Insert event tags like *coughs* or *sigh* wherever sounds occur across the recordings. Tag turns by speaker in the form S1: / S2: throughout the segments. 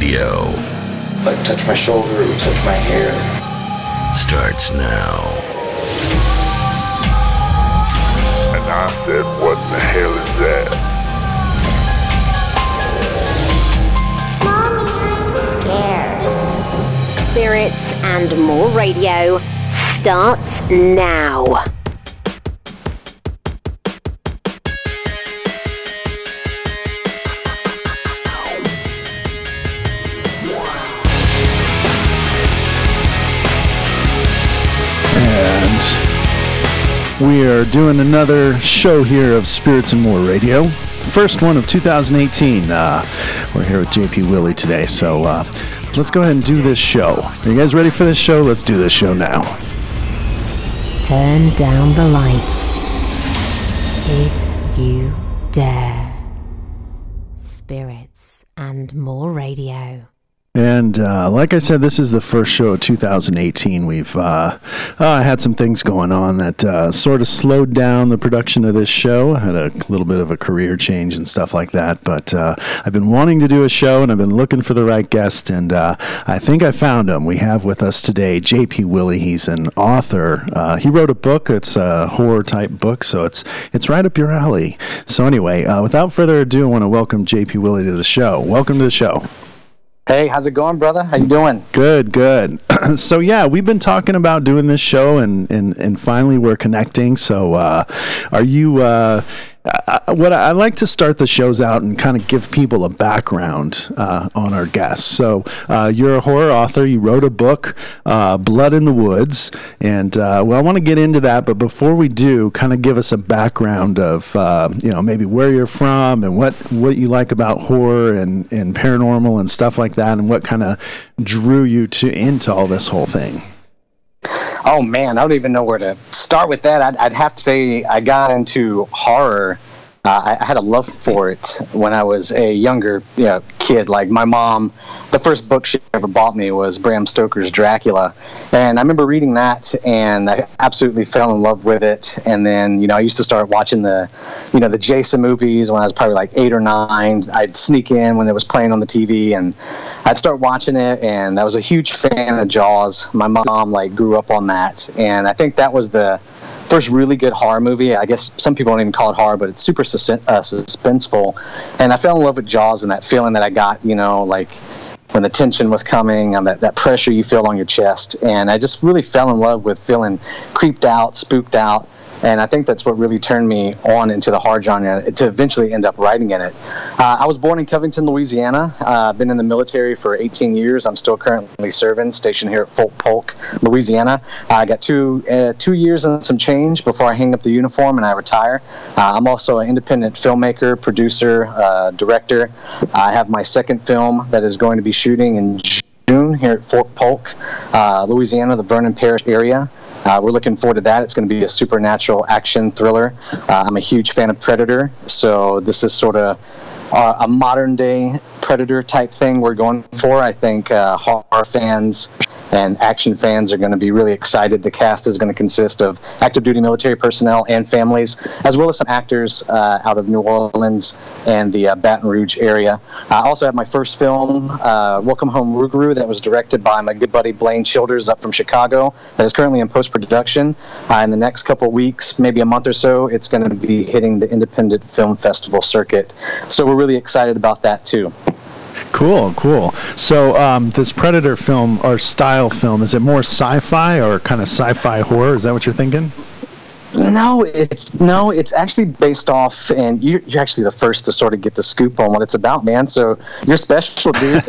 S1: Radio.
S2: If I touch my shoulder, it would touch my hair.
S1: Starts now.
S3: And I said, what the hell is that? Mommy, I'm scared.
S4: Spirits and More Radio starts now.
S5: We are doing another show here of Spirits and More Radio. First one of 2018. Uh, we're here with JP Willie today, so uh, let's go ahead and do this show. Are you guys ready for this show? Let's do this show now.
S6: Turn down the lights. If you dare. Spirits and more radio.
S5: And uh, like I said, this is the first show of 2018. We've uh, uh, had some things going on that uh, sort of slowed down the production of this show. I had a little bit of a career change and stuff like that. But uh, I've been wanting to do a show and I've been looking for the right guest. And uh, I think I found him. We have with us today JP Willie. He's an author. He wrote a book. It's a horror type book, so it's it's right up your alley. So anyway, without further ado, I want to welcome JP Willie to the show. Welcome to the show.
S7: Hey, how's it going, brother? How you doing?
S5: Good, good. *clears throat* so yeah, we've been talking about doing this show, and and and finally we're connecting. So, uh, are you? Uh, I, what I, I like to start the shows out and kind of give people a background uh, on our guests. So, uh, you're a horror author. You wrote a book, uh, Blood in the Woods, and uh, well, I want to get into that. But before we do, kind of give us a background of uh, you know maybe where you're from and what what you like about horror and and paranormal and stuff like that, and what kind of drew you to into all this whole thing.
S7: Oh man, I don't even know where to start with that. I'd, I'd have to say I got into horror. Uh, I, had a love for it when I was a younger you know, kid. Like my mom, the first book she ever bought me was Bram Stoker's Dracula, and I remember reading that, and I absolutely fell in love with it. And then you know I used to start watching the, you know, the Jason movies when I was probably like eight or nine. I'd sneak in when it was playing on the TV, and I'd start watching it. And I was a huge fan of Jaws. My mom like grew up on that, and I think that was the first really good horror movie. I guess some people don't even call it horror, but it's super sus- uh, suspenseful. And I fell in love with Jaws and that feeling that I got, you know, like when the tension was coming and that, that pressure you feel on your chest. And I just really fell in love with feeling creeped out, spooked out. And I think that's what really turned me on into the horror genre to eventually end up writing in it. Uh, I was born in Covington, Louisiana. Uh, I've been in the military for 18 years. I'm still currently serving, stationed here at Fort Polk, Louisiana. Uh, I got two uh, two years and some change before I hang up the uniform and I retire. Uh, I'm also an independent filmmaker, producer, uh, director. I have my second film that is going to be shooting in June here at Fort Polk, uh, Louisiana, the Vernon Parish area. Uh, we're looking forward to that. It's going to be a supernatural action thriller. Uh, I'm a huge fan of Predator, so this is sort of uh, a modern day Predator type thing we're going for. I think uh, horror fans and action fans are going to be really excited. The cast is going to consist of active duty military personnel and families, as well as some actors uh, out of New Orleans and the uh, Baton Rouge area. I also have my first film, uh, Welcome Home Rougarou, that was directed by my good buddy Blaine Childers up from Chicago, that is currently in post production. Uh, in the next couple weeks, maybe a month or so, it's going to be hitting the Independent Film Festival circuit. So we're really excited about that too.
S5: Cool, cool. So, um, this Predator film or style film, is it more sci-fi or kind of sci-fi horror? Is that what you're thinking?
S7: No, it's no, it's actually based off, and you're, you're actually the first to sort of get the scoop on what it's about, man. So you're special, dude. *laughs* *laughs*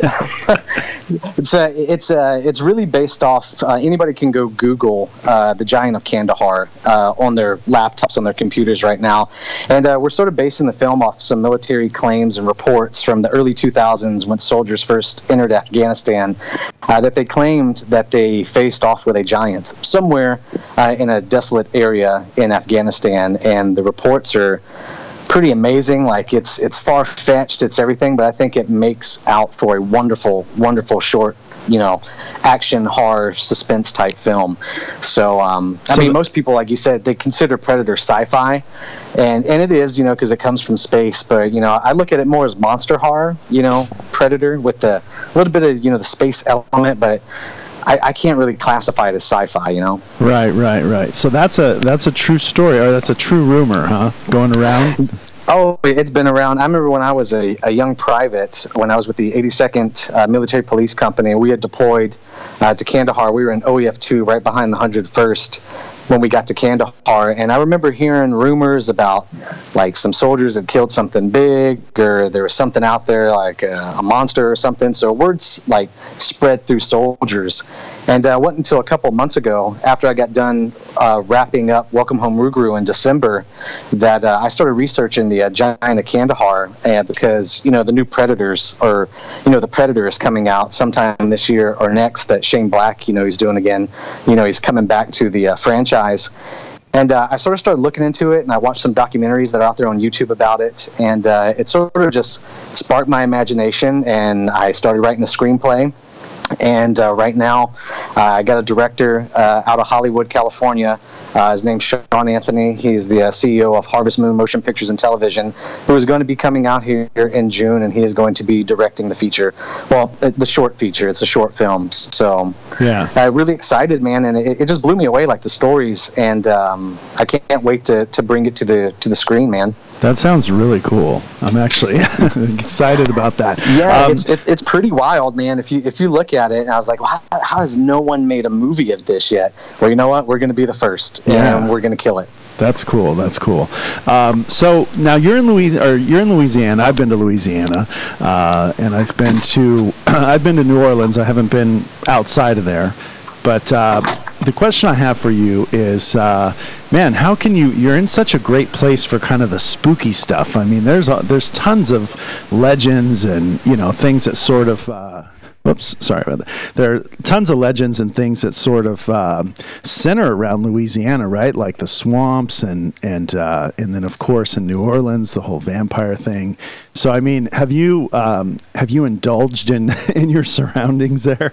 S7: it's uh, it's uh, it's really based off. Uh, anybody can go Google uh, the Giant of Kandahar uh, on their laptops, on their computers right now, and uh, we're sort of basing the film off some military claims and reports from the early 2000s when soldiers first entered Afghanistan, uh, that they claimed that they faced off with a giant somewhere uh, in a desolate area in Afghanistan, and the reports are pretty amazing. Like it's it's far fetched, it's everything, but I think it makes out for a wonderful, wonderful short you know, action, horror, suspense type film. So, um, I
S5: So
S7: mean,
S5: the-
S7: most people, like you said, they consider Predator sci-fi, and and it is, you know, because it comes from space. But you know, I look at it more as monster horror. You know, Predator with the a little bit of you know the space element, but. I, I can't really classify it as sci-fi, you know.
S5: Right, right, right. So that's a that's a true story, or that's a true rumor, huh? Going around.
S7: Oh, it's been around. I remember when I was a, a young private, when I was with the 82nd uh, Military Police Company, we had deployed uh, to Kandahar. We were in OEF 2, right behind the 101st, when we got to Kandahar. And I remember hearing rumors about like some soldiers had killed something big, or there was something out there like a, a monster or something. So words like spread through soldiers. And uh, wasn't until a couple months ago, after I got done uh, wrapping up Welcome Home Rougarou in December, that uh, I started researching the uh, Giant of Kandahar, and because you know the new Predators, or you know the Predator is coming out sometime this year or next. That Shane Black, you know, he's doing again. You know, he's coming back to the uh, And uh, I sort of started looking into it, and I watched some documentaries that are out there on YouTube about it, and uh, it sort of just sparked my imagination, and I started writing a screenplay. And uh, right now, uh, I got a director uh, out of Hollywood, California. Uh, his name's Sean Anthony. He's the uh, CEO of Harvest Moon Motion Pictures and Television, who is going to be coming out here in June, and he is going to be directing the feature. Well, the short feature. It's a short film. So,
S5: Yeah.
S7: uh, really excited, man, and it, it just blew me away, like the stories, and um, I can't wait to, to bring it to the to the screen, man.
S5: That sounds really cool. I'm actually *laughs* excited about that.
S7: Yeah,
S5: Um,
S7: it's it, it's pretty wild, man. If you if you look at it, and I was like, well, how, how has no one made a movie of this yet? Well, you know what? We're going to be the first,
S5: Yeah.
S7: and we're going to kill it.
S5: That's cool. That's cool. Um, so now you're in Louis, or you're in Louisiana. I've been to Louisiana, uh, and I've been to *clears throat* I've been to New Orleans. I haven't been outside of there. But uh, the question I have for you is, uh, man, how can you? You're in such a great place for kind of the spooky stuff. I mean, there's a, there's tons of legends and you know things that sort of. Uh, Whoops, sorry about that. There are tons of legends and things that sort of um, center around Louisiana, right? Like the swamps and and uh, and then of course in New Orleans the whole vampire thing. So I mean, have you um, have you indulged in *laughs* in your surroundings there?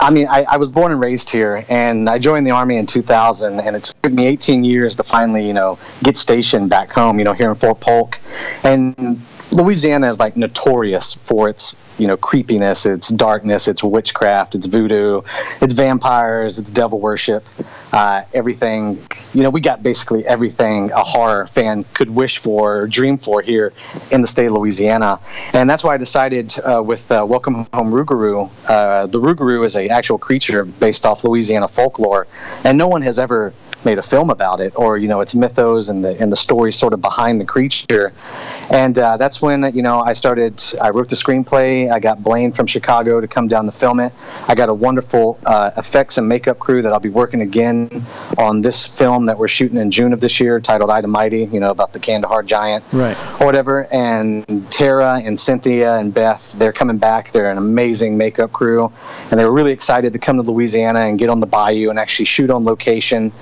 S7: I mean, I, I was born and raised here, and I joined the army in 2000, and it took me 18 years to finally, you know, get stationed back home, you know, here in Fort Polk. And Louisiana is like notorious for its, you know, creepiness, its darkness, its witchcraft, its voodoo, its vampires, its devil worship, uh, everything. You know, we got basically everything a horror fan could wish for or dream for here in the state of Louisiana. And that's why I decided uh, with uh, Welcome Home Rougarou, uh, the Rougarou is an actual creature based off Louisiana folklore, and no one has ever made a film about it or you know its mythos and the and the story sort of behind the creature and uh, that's when you know I started I wrote the screenplay I got Blaine from Chicago to come down to film it I got a wonderful uh, effects and makeup crew that I'll be working again on this film that we're shooting in June of this year titled Ida Mighty you know about the Kandahar giant
S5: Right.
S7: or whatever. And Tara and Cynthia and Beth, they're coming back. They're an amazing makeup crew, and they were really excited to come to Louisiana and get on the bayou and actually shoot on location.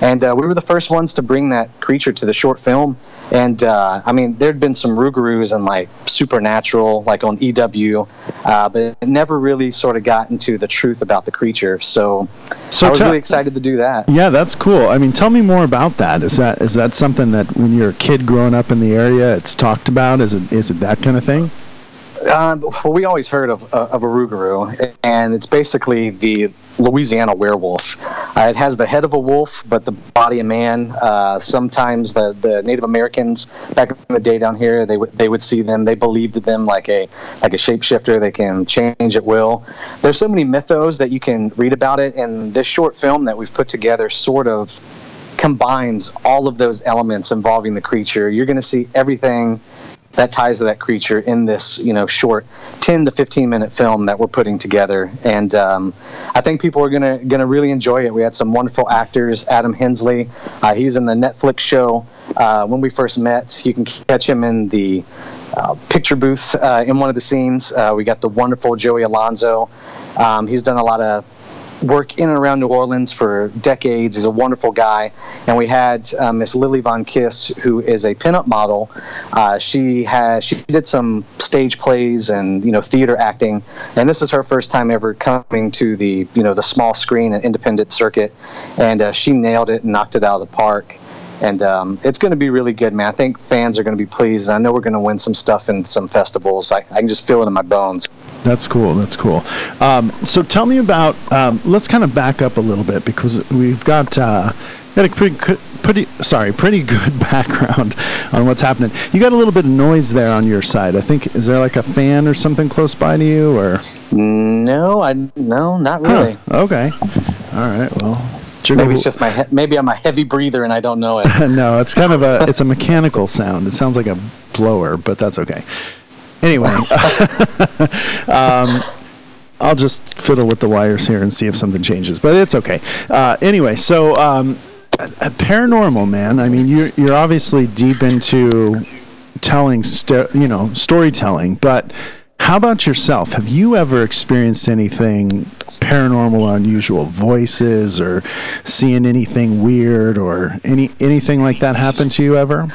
S7: And uh, we were the first ones to bring that creature to the short film. And uh, I mean, there'd been some Rougarous and like Supernatural, like on CW, uh, but it never really sort of got into the truth about the creature. So,
S5: So
S7: I was really excited to do that.
S5: Yeah, that's cool. I mean, tell me more about that. Is that is that something that when you're a kid growing up in the area, it's talked about? Is it is it that kind of thing?
S7: Um, well, we always heard of, uh, of a Rougarou, and it's basically the Louisiana werewolf. Uh, it has the head of a wolf, but the body of man. Uh, sometimes the, the Native Americans back in the day down here, they would they would see them. They believed them like a like a shapeshifter. They can change at will. There's so many mythos that you can read about it, and this short film that we've put together sort of combines all of those elements involving the creature. You're going to see everything that ties to that creature in this you know short 10 to 15 minute film that we're putting together. And um, i think people are gonna gonna really enjoy it. We had some wonderful actors. Adam hensley uh, he's in the netflix show uh, when we first met. You can catch him in the uh, picture booth uh, in one of the scenes. Uh, we got the wonderful joey alonzo um, he's done a lot of work in and around New Orleans for decades. He's a wonderful guy. And we had uh, Miss Lily Von Kiss, who is a pinup model. Uh, she has she did some stage plays and you know theater acting, and this is her first time ever coming to the you know the small screen and independent circuit, and uh, she nailed it and knocked it out of the park. And um, it's going to be really good, man. I think fans are going to be pleased. And I know we're going to win some stuff in some festivals. I, I can just feel it in my bones.
S5: That's cool. That's cool. Um, so tell me about. Um, let's kind of back up a little bit because we've got uh, got a pretty good- pretty sorry pretty good *laughs* background on what's happening. You got a little bit of noise there on your side. I think is there like a fan or something close by to you or?
S7: No, I no, not really.
S5: Huh, okay. All right. Well.
S7: Maybe it's just my he- maybe I'm a heavy breather and I don't know it. *laughs*
S5: no, it's kind of a it's a mechanical sound. It sounds like a blower, but that's okay. Anyway, *laughs* um, I'll just fiddle with the wires here and see if something changes, but it's okay. Uh, anyway, so um, paranormal, man. I mean, you're you're obviously deep into telling, st- you know, storytelling, but. How about yourself? Have you ever experienced anything paranormal, or unusual voices, or seeing anything weird, or any anything like that happen to you ever?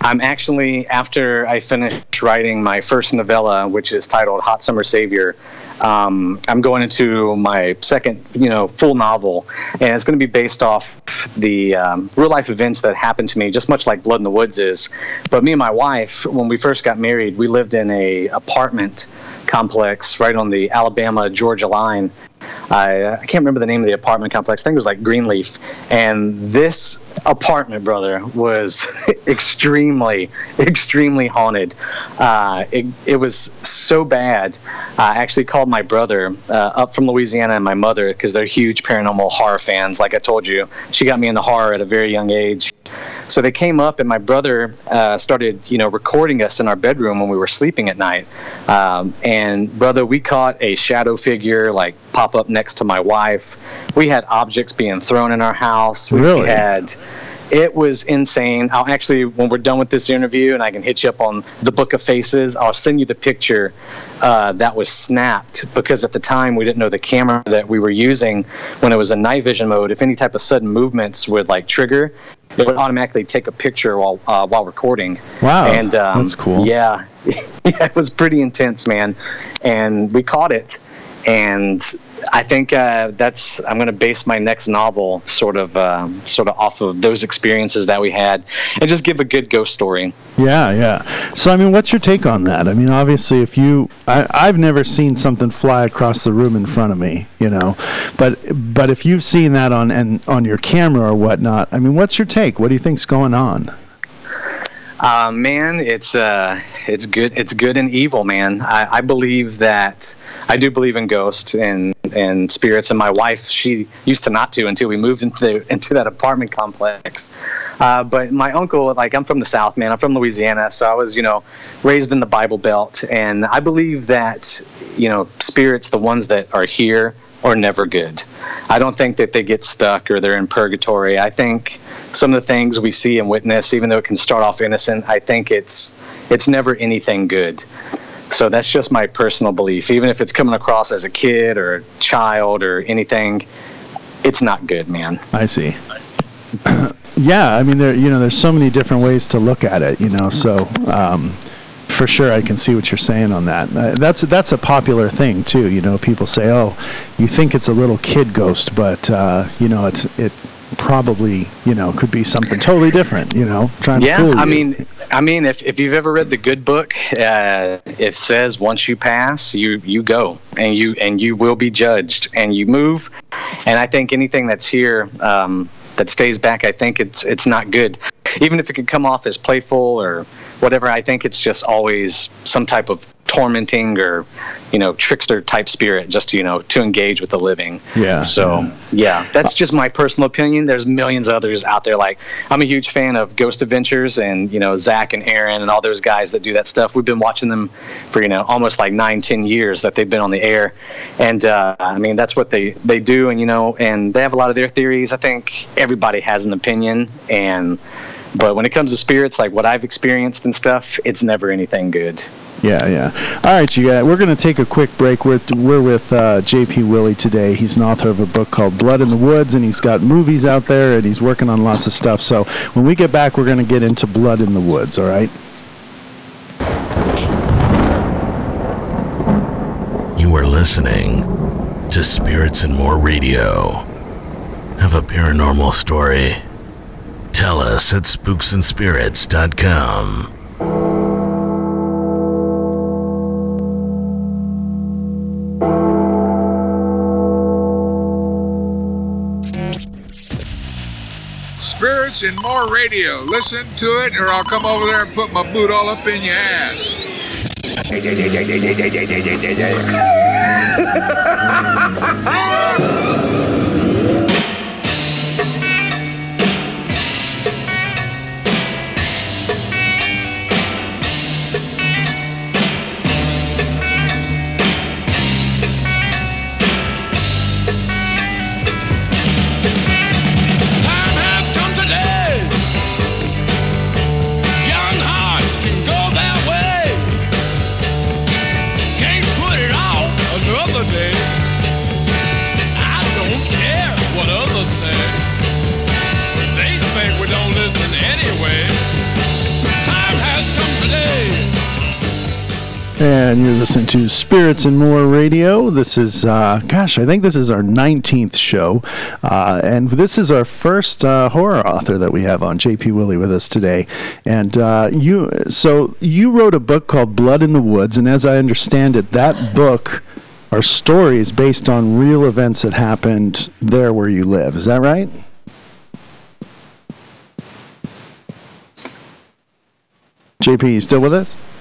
S7: I'm actually after I finished writing my first novella, which is titled Hot Summer Savior. Um, I'm going into my second, you know, full novel, and it's going to be based off the um, real life events that happened to me, just much like Blood in the Woods is. But me and my wife, when we first got married, we lived in a apartment complex right on the Alabama Georgia line. I, I can't remember the name of the apartment complex. I think it was like Greenleaf. And this apartment, brother, was *laughs* extremely, extremely haunted. Uh, it, it was so bad. I actually called my brother uh, up from Louisiana and my mother because they're huge paranormal horror fans. Like I told you, she got me into horror at a very young age. So they came up, and my brother uh, started, you know, recording us in our bedroom when we were sleeping at night. Um, and brother, we caught a shadow figure like pop up next to my wife. We had objects being thrown in our house. We
S5: Really?
S7: had. It was insane. I'll actually, when we're done with this interview, and I can hit you up on the Book of Faces, I'll send you the picture uh, that was snapped because at the time we didn't know the camera that we were using when it was in night vision mode. If any type of sudden movements would like trigger, it would automatically take a picture while uh, while recording.
S5: Wow,
S7: and um,
S5: that's cool. *laughs*
S7: Yeah, *laughs* yeah, it was pretty intense, man. And we caught it, and I think uh, that's I'm going to base my next novel sort of um, sort of off of those experiences that we had, and just give a good ghost story.
S5: Yeah, yeah. So, I mean, what's your take on that? I mean, obviously, if you, I, I've never seen something fly across the room in front of me, you know, but but if you've seen that on and on your camera or whatnot, I mean, what's your take? What do you think's going on?
S7: Uh, man, it's uh, it's good. It's good and evil, man. I, I believe that I do believe in ghosts and and spirits. And my wife, she used to not to until we moved into the, into that apartment complex. Uh, but my uncle, like I'm from the South, man. I'm from Louisiana, so I was, you know, raised in the Bible Belt, and I believe that, you know, spirits, the ones that are here, are never good. I don't think that they get stuck or they're in purgatory. I think some of the things we see and witness, even though it can start off innocent, I think it's it's never anything good. So that's just my personal belief. Even if it's coming across as a kid or a child or anything, it's not good, man.
S5: I see. *clears throat* yeah, I mean, there, you know, there's so many different ways to look at it, you know. So, um, for sure, I can see what you're saying on that. Uh, that's that's a popular thing too. You know, people say, "Oh, you think it's a little kid ghost, but uh, you know, it's it probably you know could be something totally different." You know, trying to
S7: Yeah,
S5: fool
S7: I
S5: you.
S7: mean, I mean, if, if you've ever read the Good Book, uh, it says once you pass, you you go and you and you will be judged and you move. And I think anything that's here um, that stays back, I think it's it's not good. Even if it could come off as playful or whatever, I think it's just always some type of tormenting or you know trickster type spirit just you know to engage with the living
S5: Yeah,
S7: so
S5: yeah.
S7: yeah, that's just my personal opinion. There's millions of others out there. Like I'm a huge fan of Ghost Adventures and you know Zach and Aaron and all those guys that do that stuff. We've been watching them for you know almost like nine, ten years that they've been on the air, and uh, I mean that's what they they do. And you know, and they have a lot of their theories. I think everybody has an opinion, and But when it comes to spirits, like what I've experienced and stuff, it's never anything good.
S5: Yeah, yeah. All right, you guys. We're going to take a quick break. We're, we're with uh, J.P. Willie today. He's an author of a book called Blood in the Woods, and he's got movies out there, and he's working on lots of stuff. So when we get back, we're going to get into Blood in the Woods. All right.
S1: You are listening to Spirits and More Radio. Have a paranormal story? Tell us at spooksandspirits.com.
S8: Spirits and more radio. Listen to it, or I'll come over there and put my boot all up in your ass. *laughs*
S5: And you're listening to Spirits and More Radio. This is, uh, gosh, I think this is our 19th show. Uh, and this is our first uh, horror author that we have on, JP Willie, with us today. And uh, you, so you wrote a book called Blood in the Woods. And as I understand it, that book are stories based on real events that happened there where you live. Is that right? JP, you still with us?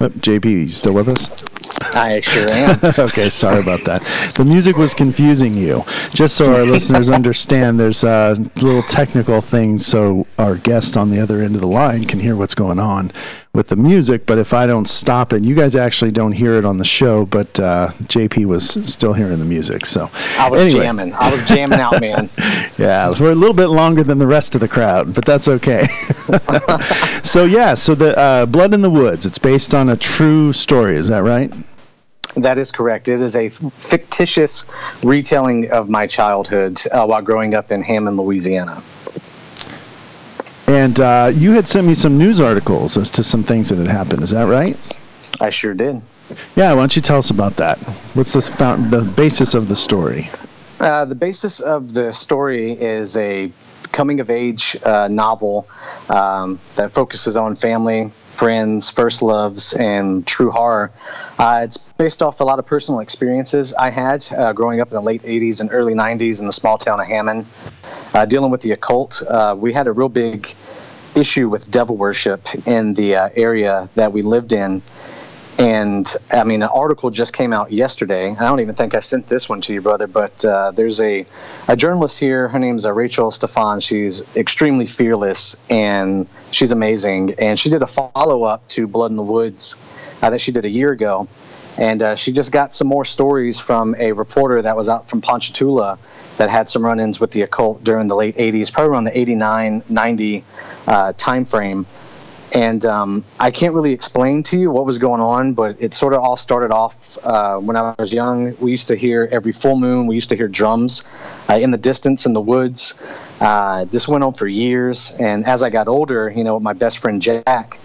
S5: JP, you still with us?
S7: I sure am. *laughs*
S5: okay, sorry about that. The music was confusing you. Just so our listeners understand, there's a little technical thing so our guest on the other end of the line can hear what's going on with the music. But if I don't stop it, you guys actually don't hear it on the show, but uh, JP was still hearing the music. So
S7: I was
S5: anyway.
S7: jamming. I was jamming out, man. *laughs*
S5: Yeah, we're a little bit longer than the rest of the crowd, but that's okay. *laughs* so yeah, so the uh, Blood in the Woods. It's based on a true story. Is that right?
S7: That is correct. It is a fictitious retelling of my childhood uh, while growing up in Hammond, Louisiana.
S5: And uh, you had sent me some news articles as to some things that had happened. Is that right?
S7: I sure did.
S5: Yeah. Why don't you tell us about that? What's the found, the basis of the story?
S7: Uh, the basis of the story is a coming of age uh, novel um, that focuses on family, friends, first loves, and true horror. Uh, it's based off a lot of personal experiences I had uh, growing up in the late 80s and early 90s in the small town of Hammond, uh, dealing with the occult. Uh, we had a real big issue with devil worship in the uh, area that we lived in. And I mean, an article just came out yesterday. I don't even think I sent this one to you, brother. But uh, there's a, a journalist here. Her name's uh, Rachel Stefan. She's extremely fearless and she's amazing. And she did a follow up to Blood in the Woods uh, that she did a year ago. And uh, she just got some more stories from a reporter that was out from Ponchatoula that had some run ins with the occult during the late 80s, probably around the 89 90 uh, and um, I can't really explain to you what was going on, but it sort of all started off uh, when I was young. We used to hear every full moon. We used to hear drums uh, in the distance in the woods. Uh, this went on for years, and as I got older, you know, my best friend Jack,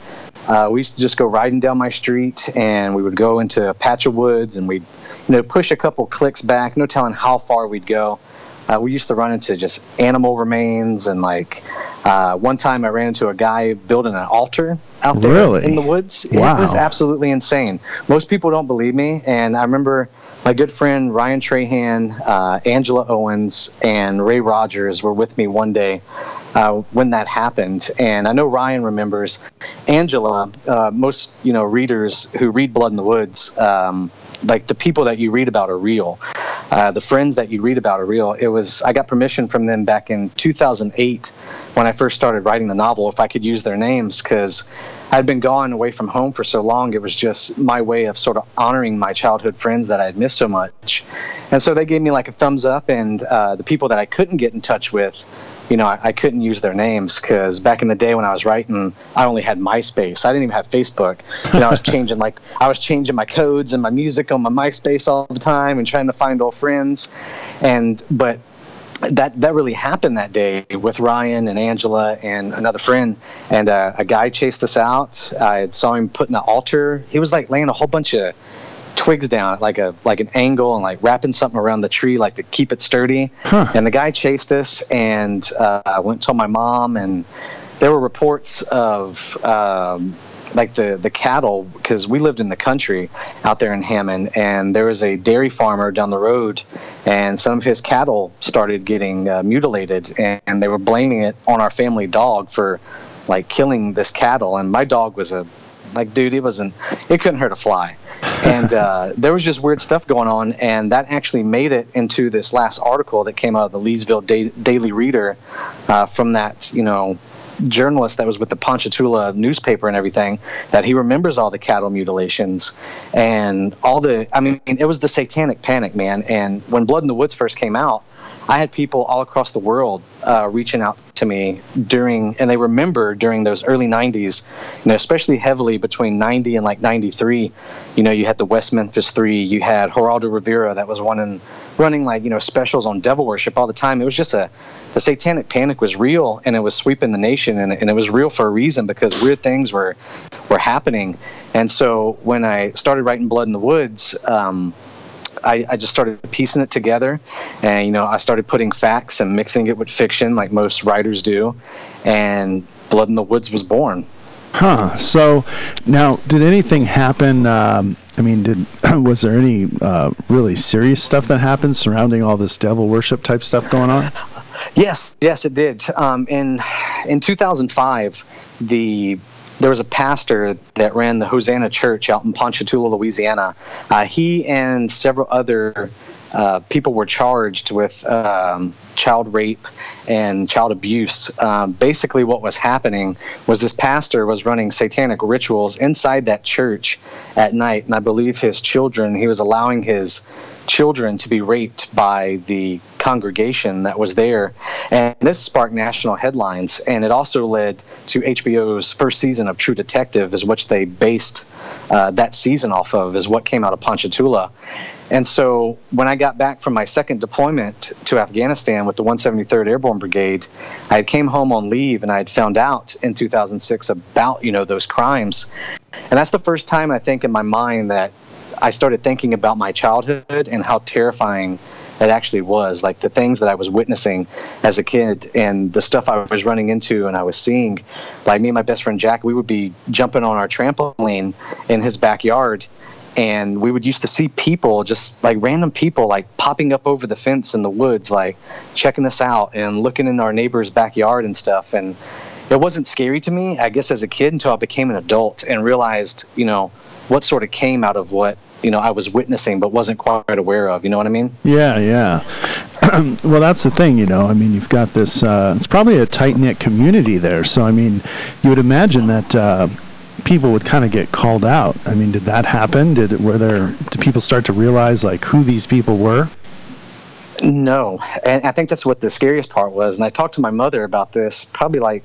S7: uh, we used to just go riding down my street, and we would go into a patch of woods, and we'd, you know, push a couple clicks back, no telling how far we'd go. Uh, we used to run into just animal remains and like uh, one time I ran into a guy building an altar out there
S5: Really?
S7: in the woods.
S5: Wow.
S7: It was absolutely insane. Most people don't believe me, and I remember my good friend Ryan Trahan, uh, Angela Owens, and Ray Rogers were with me one day uh, when that happened. And I know Ryan remembers Angela. Uh, most you know readers who read Blood in the Woods. Um, like the people that you read about are real. uh, the friends that you read about are real. It was I got permission from them back in 2008 when I first started writing the novel if I could use their names because I'd been gone away from home for so long. It was just my way of sort of honoring my childhood friends that I had missed so much, and so they gave me like a thumbs up. And uh, the people that I couldn't get in touch with you know, I, I couldn't use their names because back in the day when I was writing, I only had MySpace. I didn't even have Facebook. You know, I was *laughs* changing like I was changing my codes and my music on my MySpace all the time and trying to find old friends. And but that that really happened that day with Ryan and Angela and another friend. And uh, a guy chased us out. I saw him putting an altar. He was like laying a whole bunch of twigs down at like a like an angle and like wrapping something around the tree like to keep it sturdy.
S5: Huh.
S7: And the guy chased us, and uh, I went and told my mom, and there were reports of. Um, like the the cattle because we lived in the country out there in Hammond and there was a dairy farmer down the road and some of his cattle started getting uh, mutilated and, and they were blaming it on our family dog for like killing this cattle and my dog was a like dude it wasn't it couldn't hurt a fly. And uh, *laughs* there was just weird stuff going on and that actually made it into this last article that came out of the leesville da- daily reader uh, from that you know journalist that was with the ponchatoula newspaper and everything that he remembers all the cattle mutilations and all the i mean it was the satanic panic man. And when blood in the woods first came out I had people all across the world uh, reaching out to me during, and they remember during those early 90s, you know, especially heavily between 90 and like 93. You know, you had the West Memphis Three, you had Geraldo Rivera that was running, running like, you know, specials on devil worship all the time. It was just a, the satanic panic was real and it was sweeping the nation and, and it was real for a reason because weird things were, were happening. And so when I started writing Blood in the Woods, um, I, I, just started piecing it together. And you know i started putting facts and mixing it with fiction like most writers do. And blood in the woods was born.
S5: Huh. So now did anything happen um, i mean did *clears throat* was there any uh, really serious stuff that happened surrounding all this devil worship type stuff going on? *laughs*
S7: Yes. Yes it did. Um, in in 2005 the there was a pastor that ran the Hosanna Church out in Ponchatoula, Louisiana. Uh, he and several other uh, people were charged with um, child rape and child abuse. Um, basically, what was happening was this pastor was running satanic rituals inside that church at night, and I believe his children, he was allowing his children to be raped by the congregation that was there. And this sparked national headlines. And it also led to HBO's first season of True Detective, is which they based uh, that season off of, is what came out of Ponchatoula. And so when I got back from my second deployment to Afghanistan with the 173rd Airborne Brigade, I had came home on leave and I had found out in 2006 about, you know, those crimes. And that's the first time I think in my mind that I started thinking about my childhood and how terrifying it actually was. Like the things that I was witnessing as a kid and the stuff I was running into and I was seeing. Like me and my best friend Jack, we would be jumping on our trampoline in his backyard and we would used to see people just like random people like popping up over the fence in the woods like checking us out and looking in our neighbor's backyard and stuff and it wasn't scary to me i guess as a kid until i became an adult and realized you know what sort of came out of what you know I was witnessing but wasn't quite aware of. You know what I mean?
S5: Yeah, yeah. *clears throat* well, that's the thing, you know. I mean, you've got this. Uh, it's probably a tight knit community there. So, I mean, you would imagine that uh, people would kind of get called out. I mean, did that happen? Did it, were there? Did people start to realize like who these people were?
S7: No, and I think that's what the scariest part was. And I talked to my mother about this probably like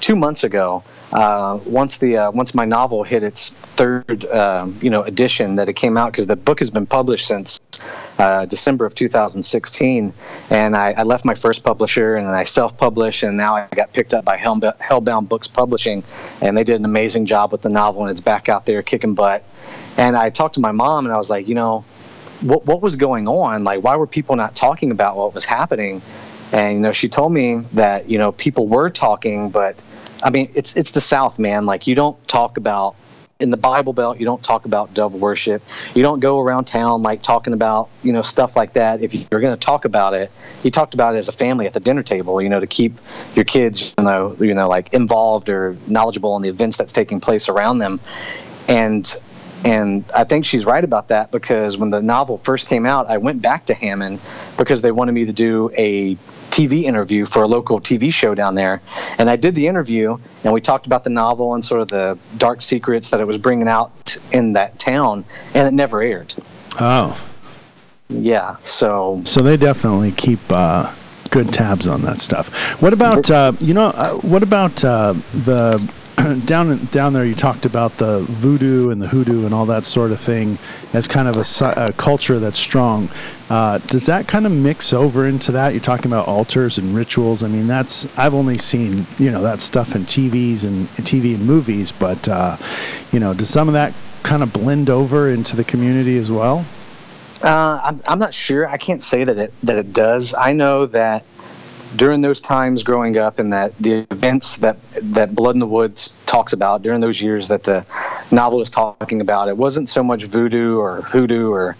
S7: two months ago uh, once the uh, once my novel hit its third um, you know edition that it came out because the book has been published since uh, December of 2016 and I, I, left my first publisher and then I self-published and now I got picked up by Hellbound Books Publishing and they did an amazing job with the novel and it's back out there kicking butt. And I talked to my mom and I was like you know what what was going on? Like why were people not talking about what was happening? And you know she told me that you know people were talking but I mean, it's it's the South, man. Like you don't talk about in the Bible Belt, you don't talk about devil worship. You don't go around town like talking about you know stuff like that. If you're going to talk about it, you talked about it as a family at the dinner table. You know, to keep your kids, you know, you know, like involved or knowledgeable in the events that's taking place around them. And And I think she's right about that because when the novel first came out, I went back to Hammond because they wanted me to do a TV interview for a local TV show down there. And I did the interview, and we talked about the novel and sort of the dark secrets that it was bringing out in that town, and it never aired.
S5: Oh,
S7: Yeah, so
S5: so they definitely keep uh, good tabs on that stuff. What about uh, you know? Uh, what about uh, the *clears throat* down down there? You talked about the voodoo and the hoodoo and all that sort of thing as kind of a, a culture that's strong. Uh, does that kind of mix over into that? You're talking about altars and rituals. I mean, that's I've only seen you know that stuff in TVs and TV and movies, but uh, you know, does some of that kind of blend over into the community as well?
S7: Uh, I'm, I'm not sure. I can't say that it that it does. I know that during those times growing up, and that the events that that Blood in the Woods talks about during those years that the novel is talking about, it wasn't so much voodoo or hoodoo or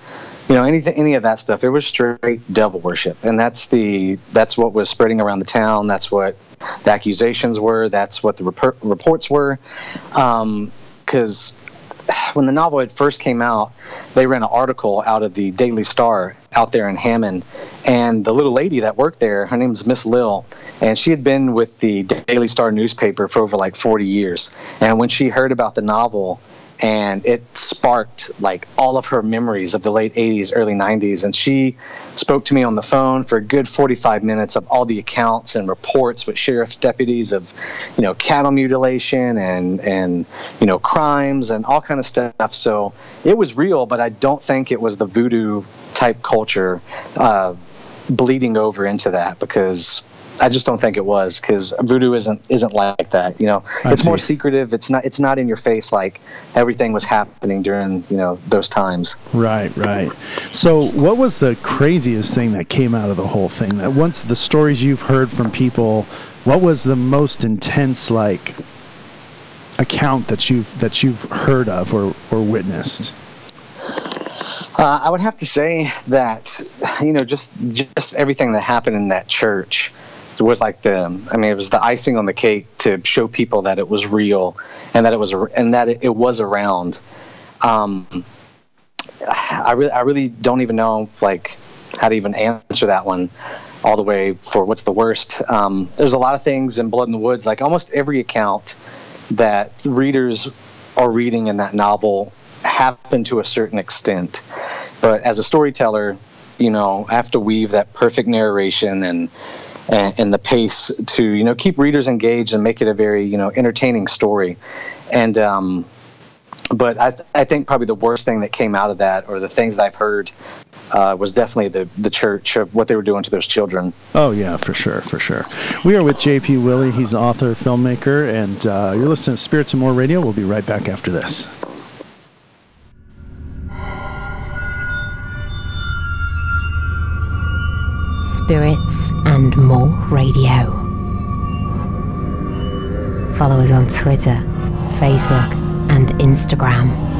S7: you know anything any of that stuff. It was straight devil worship, and that's the that's what was spreading around the town. That's what the accusations were. That's what the report, reports were. Um, because when the novel had first came out, they ran an article out of the Daily Star out there in Hammond, and the little lady that worked there, her name's Miss Lil, and she had been with the Daily Star newspaper for over like 40 years. And when she heard about the novel, and it sparked like all of her memories of the late 80s early 90s and she spoke to me on the phone for a good 45 minutes of all the accounts and reports with sheriff's deputies of you know cattle mutilation and and you know crimes and all kind of stuff. So it was real but i don't think it was the voodoo type culture uh, bleeding over into that because I just don't think it was because voodoo isn't isn't like that. You know,
S5: I
S7: it's more secretive. It's not it's not in your face like everything was happening during you know those times.
S5: Right, right. So, what was the craziest thing that came out of the whole thing? That once the stories you've heard from people, what was the most intense like account that you've that you've heard of or or witnessed?
S7: Uh, I would have to say that you know just just everything that happened in that church was like the I mean it was the icing on the cake to show people that it was real and that it was and that it, it was around. Um, I really I really don't even know like how to even answer that one all the way for what's the worst. Um, there's a lot of things in Blood in the Woods like almost every account that readers are reading in that novel happened to a certain extent. But as a storyteller, you know, I have to weave that perfect narration and and, and the pace to you know keep readers engaged and make it a very you know entertaining story. And um, but I, th- I think probably the worst thing that came out of that, or the things that I've heard, uh, was definitely the the church of what they were doing to those children.
S5: Oh yeah, for sure, for sure. We are with JP Willie. He's an author, filmmaker, and uh, you're listening to Spirits and More Radio. We'll be right back after this.
S6: Spirits and More Radio. Follow us on Twitter, Facebook, and Instagram.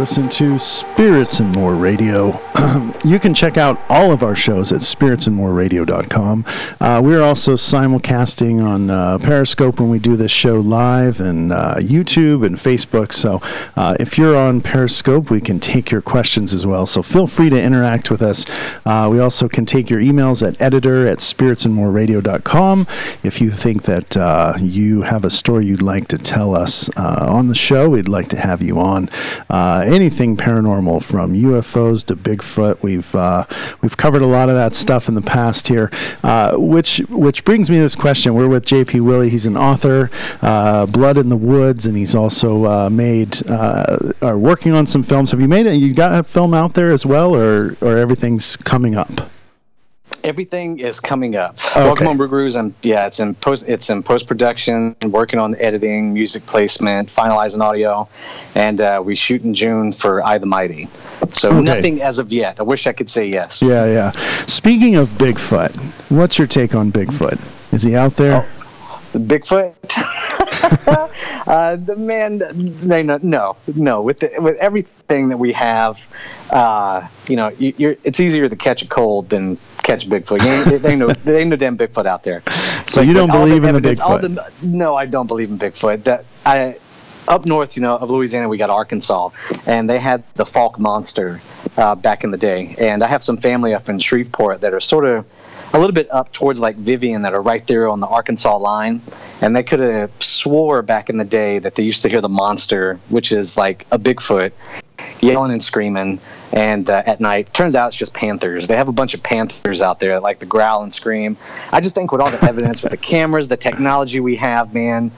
S5: And to Spirits and More Radio. *clears throat* you can check out all of our shows at spiritsandmoreradio.com. Uh, we're also simulcasting on uh, Periscope when we do this show live, and uh, YouTube and Facebook. So uh, if you're on Periscope, we can take your questions as well. So feel free to interact with us. Uh, we also can take your emails at editor at spiritsandmoreradio.com. If you think that uh, you have a story you'd like to tell us on the show, we'd like to have you on. Uh, anything paranormal, from UFOs to Bigfoot. We've uh, we've covered a lot of that stuff in the past here, uh, which which brings me to this question. We're with JP Willie. He's an author, uh, Blood in the Woods, and he's also uh, made uh, are working on some films. Have you made it? You got a film out there as well, or or everything's coming up?
S7: Everything is coming up.
S5: Okay.
S7: Welcome on Brew. I'm yeah, it's in post it's in post production, working on editing, music placement, finalizing audio, and uh, we shoot in June for I the Mighty. So
S5: Okay.
S7: nothing as of yet. I wish I could say yes.
S5: Yeah, yeah. Speaking of Bigfoot, what's your take on Bigfoot? Is he out there?
S7: Bigfoot. *laughs* uh, the man, they no, no, no. With the, with everything that we have, uh, you know, you, you're, it's easier to catch a cold than catch Bigfoot. You ain't, there ain't no, there ain't no damn Bigfoot out there.
S5: So you don't believe in the
S7: evidence- all
S5: Bigfoot?
S7: the- no, I don't believe in Bigfoot. That I up north, you know, of Louisiana, we got Arkansas, and they had the Fouke monster uh, back in the day. And I have some family up in Shreveport that are sort of a little bit up towards like Vivian that are right there on the Arkansas line, and they could have swore back in the day that they used to hear the monster, which is like a Bigfoot, yelling and screaming. And uh, at night, turns out it's just panthers. They have a bunch of panthers out there like to growl and scream. I just think with all the evidence, with the cameras, the technology we have, man,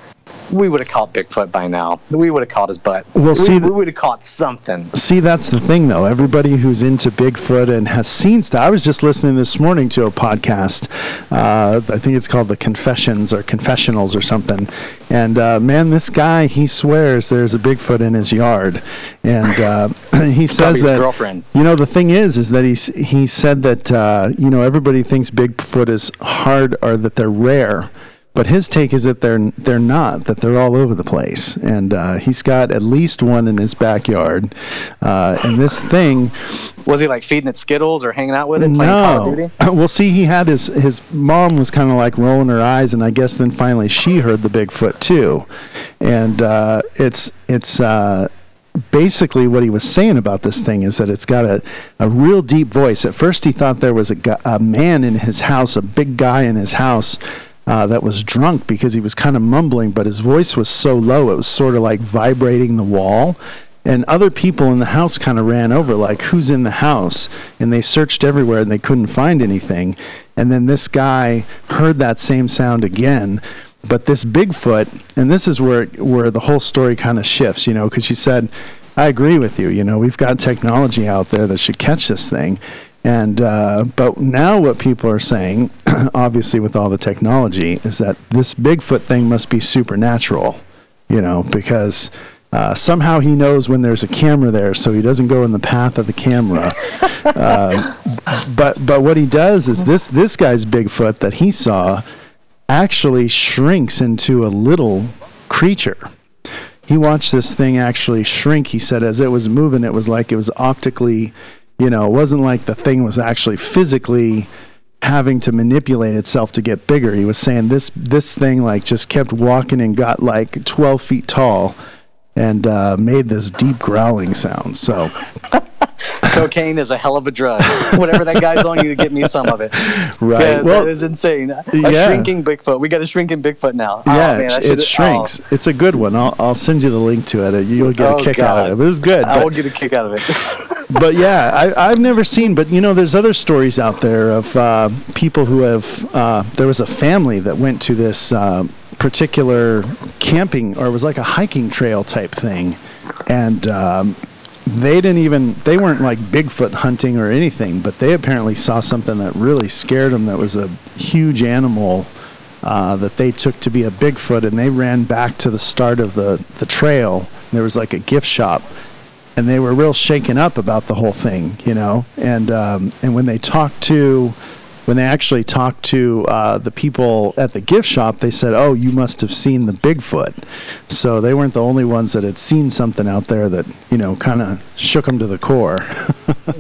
S7: we would have caught Bigfoot by now. We would have caught his butt.
S5: Well,
S7: we,
S5: see,
S7: we would have caught something.
S5: See, that's the thing, though. Everybody who's into Bigfoot and has seen stuff. I was just listening this morning to a podcast. Uh, I think it's called The Confessions or Confessionals or something. And uh, man, this guy, he swears there's a Bigfoot in his yard. And uh, *coughs* he says that.
S7: girlfriend.
S5: You know, the thing is, is that he's, he said that, uh, you know, everybody thinks Bigfoot is hard or that they're rare. But his take is that they're they're not. That they're all over the place, and uh, he's got at least one in his backyard. Uh, and this thing,
S7: Was he like feeding it Skittles or hanging out with it, playing
S5: no.
S7: Duty? *laughs*
S5: Well, see, he had his his mom was kind of like rolling her eyes, and I guess then finally she heard the Bigfoot too, and uh, it's it's. Uh, Basically, what he was saying about this thing is that it's got a, a real deep voice. At first, he thought there was a, gu- a man in his house, a big guy in his house, uh, that was drunk because he was kind of mumbling, but his voice was so low it was sort of like vibrating the wall. And other people in the house kind of ran over, like, who's in the house? And they searched everywhere and they couldn't find anything. And then this guy heard that same sound again. But this Bigfoot, and this is where where the whole story kind of shifts, you know, because she said, I agree with you. You know, we've got technology out there that should catch this thing. And uh, but now what people are saying, *clears throat* obviously with all the technology, is that this Bigfoot thing must be supernatural. You know, because uh, somehow he knows when there's a camera there, so he doesn't go in the path of the camera. *laughs* uh, but but what he does is this this guy's Bigfoot that he saw actually shrinks into a little creature he watched this thing actually shrink. He said as it was moving, it was like it was optically, you know, it wasn't like the thing was actually physically having to manipulate itself to get bigger. He was saying this this thing like just kept walking and got like 12 feet tall and uh, made this deep growling sound. So *laughs*
S7: Cocaine is a hell of a drug. Whatever that guy's on you to get me some of it. *laughs*
S5: right,
S7: Yeah,
S5: well,
S7: that is insane. A
S5: yeah.
S7: shrinking Bigfoot. We got a shrinking Bigfoot now. Oh, man,
S5: it, it shrinks. It's a good one. I'll I'll send you the link to it. You'll get a
S7: Oh,
S5: kick out of it. It was good.
S7: I will get a kick out of it. *laughs*
S5: but yeah, I, I've never seen. But you know, there's other stories out there of uh, people who have. Uh, there was a family that went to this uh, particular camping, or it was like a hiking trail type thing, and um, they didn't even. They weren't like Bigfoot hunting or anything, but they apparently saw something that really scared them. That was a huge animal. Uh, that they took to be a Bigfoot, and they ran back to the start of the, the trail. There was like a gift shop, and they were real shaken up about the whole thing, you know. And um, and when they talked to, when they actually talked to uh, the people at the gift shop, they said, "Oh, you must have seen the Bigfoot." So they weren't the only ones that had seen something out there that you know kind of shook them to the core. *laughs*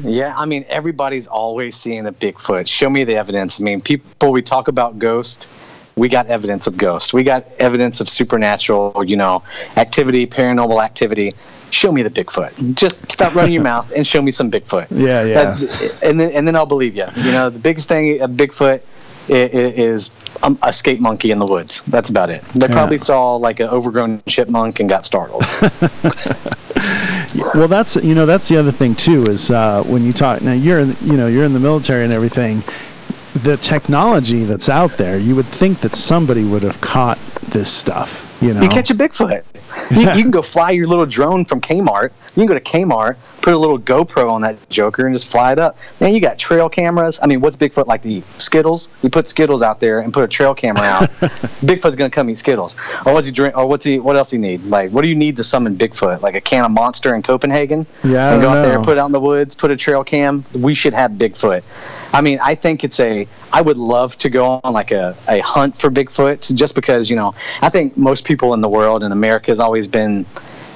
S7: Yeah, I mean, everybody's always seeing a Bigfoot. Show me the evidence. I mean, people, we talk about ghost. We got evidence of ghost. We got evidence of supernatural, you know, activity, paranormal activity. Show me the Bigfoot. Just stop running your *laughs* mouth and show me some Bigfoot.
S5: Yeah, yeah.
S7: That- and then and then I'll believe you. You know, the biggest thing a Bigfoot is um, a skate monkey in the woods. That's about it. They
S5: Yeah.
S7: probably saw like an overgrown chipmunk and got startled. *laughs*
S5: Well, that's you know that's the other thing too is uh, when you talk now you're in, you know you're in the military and everything. The technology that's out there, you would think that somebody would have caught this stuff. You know,
S7: You catch a Bigfoot. You, you *laughs* can go fly your little drone from Kmart. You can go to Kmart, put a little GoPro on that joker, and just fly it up. Man, you got trail cameras. I mean, what's Bigfoot like to eat? Skittles. You put Skittles out there and put a trail camera out. *laughs* Bigfoot's gonna come eat Skittles. Or what's he drink? Or what's he? What else he need? Like, what do you need to summon Bigfoot? Like a can of Monster in Copenhagen?
S5: Yeah, I
S7: and go out there, put it out in the woods, put a trail cam. We should have Bigfoot. I mean, I think it's a. I would love to go on like a, a hunt for Bigfoot, just because you know. I think most people in the world and America has always been,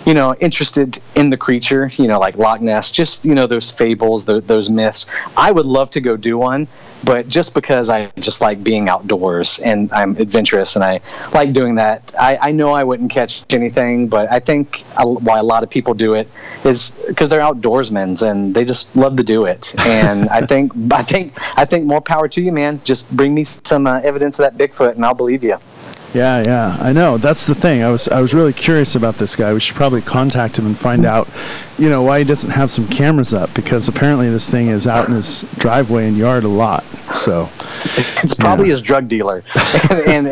S7: you know, interested in the creature. You know, like Loch Ness, just you know those fables, tho- those myths. I would love to go do one, but just because I just like being outdoors and I'm adventurous and I like doing that, I, I know I wouldn't catch anything. But I think why a lot of people do it is because they're outdoorsmen and they just love to do it. *laughs* And I think I think I think more power to you, man. Just bring me some uh, evidence of that Bigfoot, and I'll believe you.
S5: Yeah, yeah, I know. That's the thing. I was I was really curious about this guy. We should probably contact him and find out, you know, why he doesn't have some cameras up because apparently this thing is out in his driveway and yard a lot. So,
S7: It's probably his drug dealer, *laughs* and,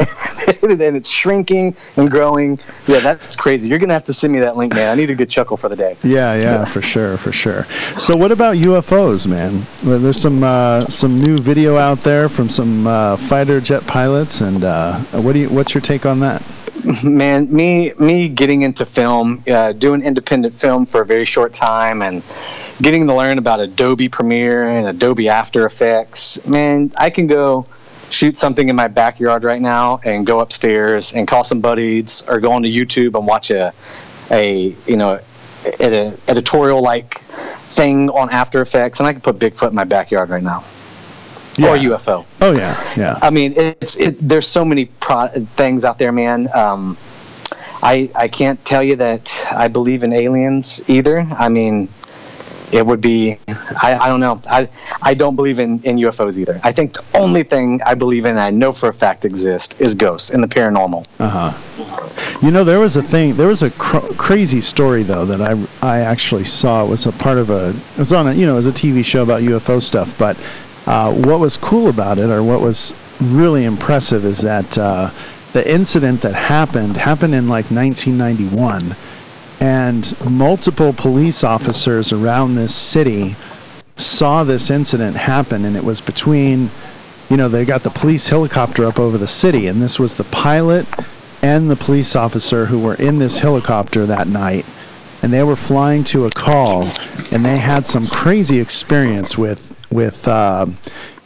S7: and and it's shrinking and growing. Yeah, that's crazy. You're gonna have to send me that link, man. I need a good chuckle for the day.
S5: yeah, yeah, for sure, for sure. So, what about UFOs, man? Well, There's some uh, some new video out there from some uh, fighter jet pilots, and uh, what do you? What's your take on that?
S7: Man me me getting into film uh, doing independent film for a very short time and getting to learn about adobe premiere and adobe after effects man i can go shoot something in my backyard right now and go upstairs and call some buddies or go onto youtube and watch a a you know an editorial like thing on after effects and i can put bigfoot in my backyard right now or ufo
S5: Oh yeah, yeah.
S7: I mean, it's it. There's so many pro- things out there, man. Um, I I can't tell you that I believe in aliens either. I mean, it would be I, I don't know. I I don't believe in, in UFOs either. I think the only thing I believe in, I know for a fact exists, is ghosts and the paranormal. Uh huh.
S5: You know, there was a thing. There was a cr- crazy story though that I I actually saw. It was a part of a. It was on a you know it was a TV show about UFO stuff. But uh, what was cool about it, or what was really impressive, is that uh, the incident that happened happened in like 1991, and multiple police officers around this city saw this incident happen, and it was between you know, they got the police helicopter up over the city, and this was the pilot and the police officer who were in this helicopter that night. And they were flying to a call, and they had some crazy experience with, with, uh,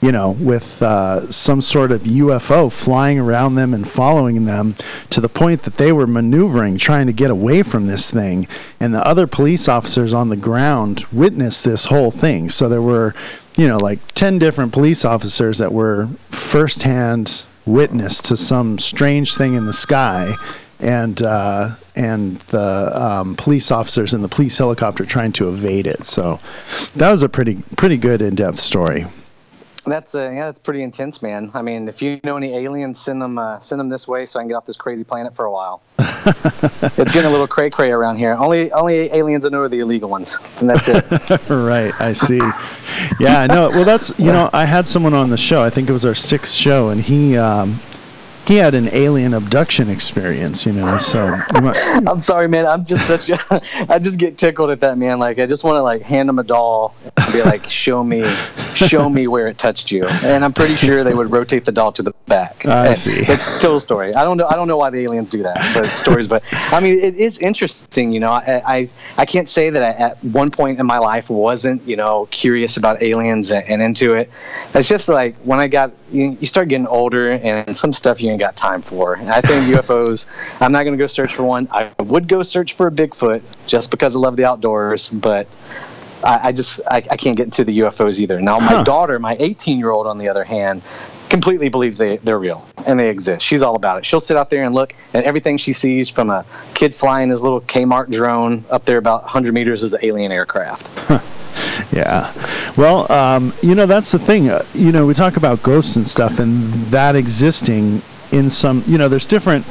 S5: you know, with uh, some sort of UFO flying around them and following them to the point that they were maneuvering, trying to get away from this thing. And the other police officers on the ground witnessed this whole thing. So there were, you know, like 10 different police officers that were firsthand witness to some strange thing in the sky. And uh, and the um, police officers in the police helicopter trying to evade it. So that was a pretty pretty good in depth story.
S7: That's uh, yeah, that's pretty intense, man. I mean, if you know any aliens, send them uh, send them this way so I can get off this crazy planet for a while. *laughs* it's getting a little cray cray around here. Only only aliens I know are the illegal ones, and that's it. *laughs*
S5: right, I see. Yeah, no. Well, that's you know, I had someone on the show. I think it was our sixth show, and he um, he had an alien abduction experience. You know, so *laughs*
S7: I'm sorry, man. I'm just such a. *laughs* I just get tickled at that, man. Like I just want to like hand him a doll and be like, *laughs* "Show me, show me where it touched you." And I'm pretty sure they would rotate the doll to the back.
S5: I
S7: And-
S5: see.
S7: But total story. I don't know. I don't know why the aliens do that, but stories. But I mean, it, it's interesting. You know, I, I I can't say that I, at one point in my life wasn't you know curious about aliens and, and into it. It's just like when I got you, you start getting older and some stuff you ain't got time for. And I think *laughs* UFOs. I'm not going to go search for one. I would go search for a Bigfoot just because I love the outdoors, but. I, I just I, I can't get into the UFOs either. Now my
S5: Huh.
S7: daughter, my 18 year old, on the other hand, completely believes they they're real and they exist. She's all about it. She'll sit out there and look at everything she sees from a kid flying his little Kmart drone up there about 100 meters as an alien aircraft.
S5: Yeah. Well, um, you know, that's the thing. Uh, you know, we talk about ghosts and stuff and that existing in some, you know, there's different,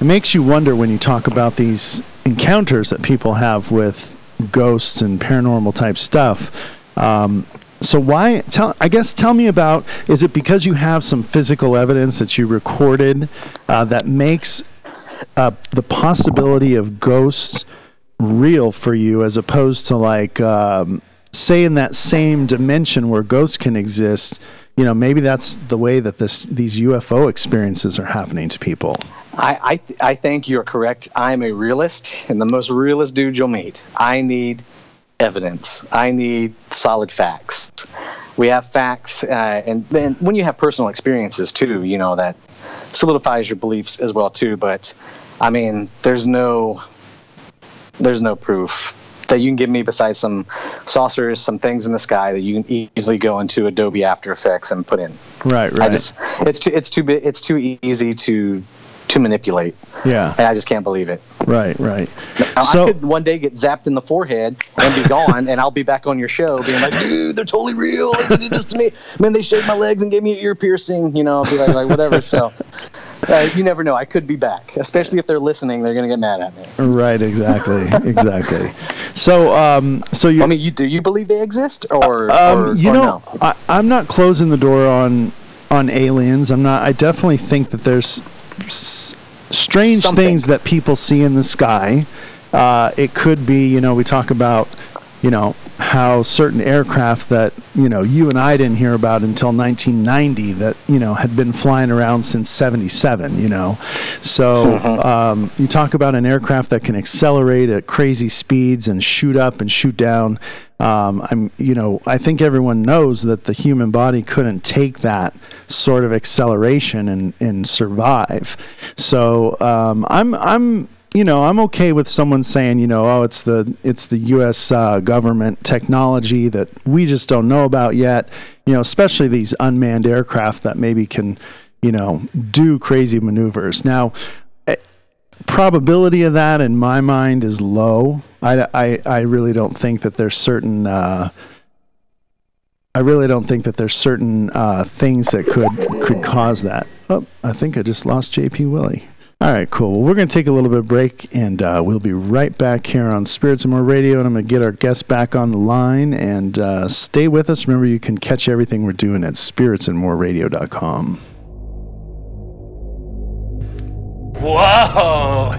S5: it makes you wonder when you talk about these encounters that people have with ghosts and paranormal type stuff. Um, so why tell I guess tell me about is it because you have some physical evidence that you recorded uh, that makes uh, the possibility of ghosts real for you as opposed to like um, say in that same dimension where ghosts can exist you know maybe that's the way that this these UFO experiences are happening to people
S7: I, I, th- I think you're correct. I'm a realist, and the most realist dude you'll meet. I need evidence. I need solid facts. We have facts, uh, and then when you have personal experiences too, you know that solidifies your beliefs as well too. But I mean, there's no, there's no proof that you can give me besides some saucers, some things in the sky that you can easily go into Adobe After Effects and put in.
S5: right
S7: I
S5: right
S7: just, it's too, it's too, it's too easy to, to manipulate,
S5: yeah
S7: and I just can't believe it.
S5: right right
S7: Now,
S5: so
S7: I could one day get zapped in the forehead and be gone, and I'll be back on your show being like, dude, they're totally real. They did this to me. Man, they shaved my legs and gave me an ear piercing. You know, I'll be like, like whatever. So *laughs* uh, you never know. I could be back, especially if they're listening. They're gonna get mad at me.
S5: right exactly *laughs* exactly so um so you
S7: I mean, you do you believe they exist, or,
S5: Um,
S7: or
S5: you
S7: or
S5: know,
S7: no?
S5: I, I'm not closing the door on on aliens. I'm not. I definitely think that there's s- strange
S7: Something.
S5: things that people see in the sky. Uh, it could be, you know, we talk about, you know, how certain aircraft that you know you and I didn't hear about until 1990 that you know had been flying around since 77. You know, so um, you talk about an aircraft that can accelerate at crazy speeds and shoot up and shoot down. Um, I'm, you know, I think everyone knows that the human body couldn't take that sort of acceleration and, and survive. So um, I'm, I'm, you know, I'm okay with someone saying, you know, oh, it's the it's the U.S. Uh, government technology that we just don't know about yet. You know, especially these unmanned aircraft that maybe can, you know, do crazy maneuvers. Now, probability of that in my mind is low. I, I, I really don't think that there's certain uh, I really don't think that there's certain uh, things that could could cause that. Oh, I think I just lost JP Willie. All right, cool. Well, we're going to take a little bit of break, and uh, we'll be right back here on Spirits and More Radio. And I'm going to get our guests back on the line and uh, stay with us. Remember, you can catch everything we're doing at spiritsandmoreradio.com.
S9: Whoa!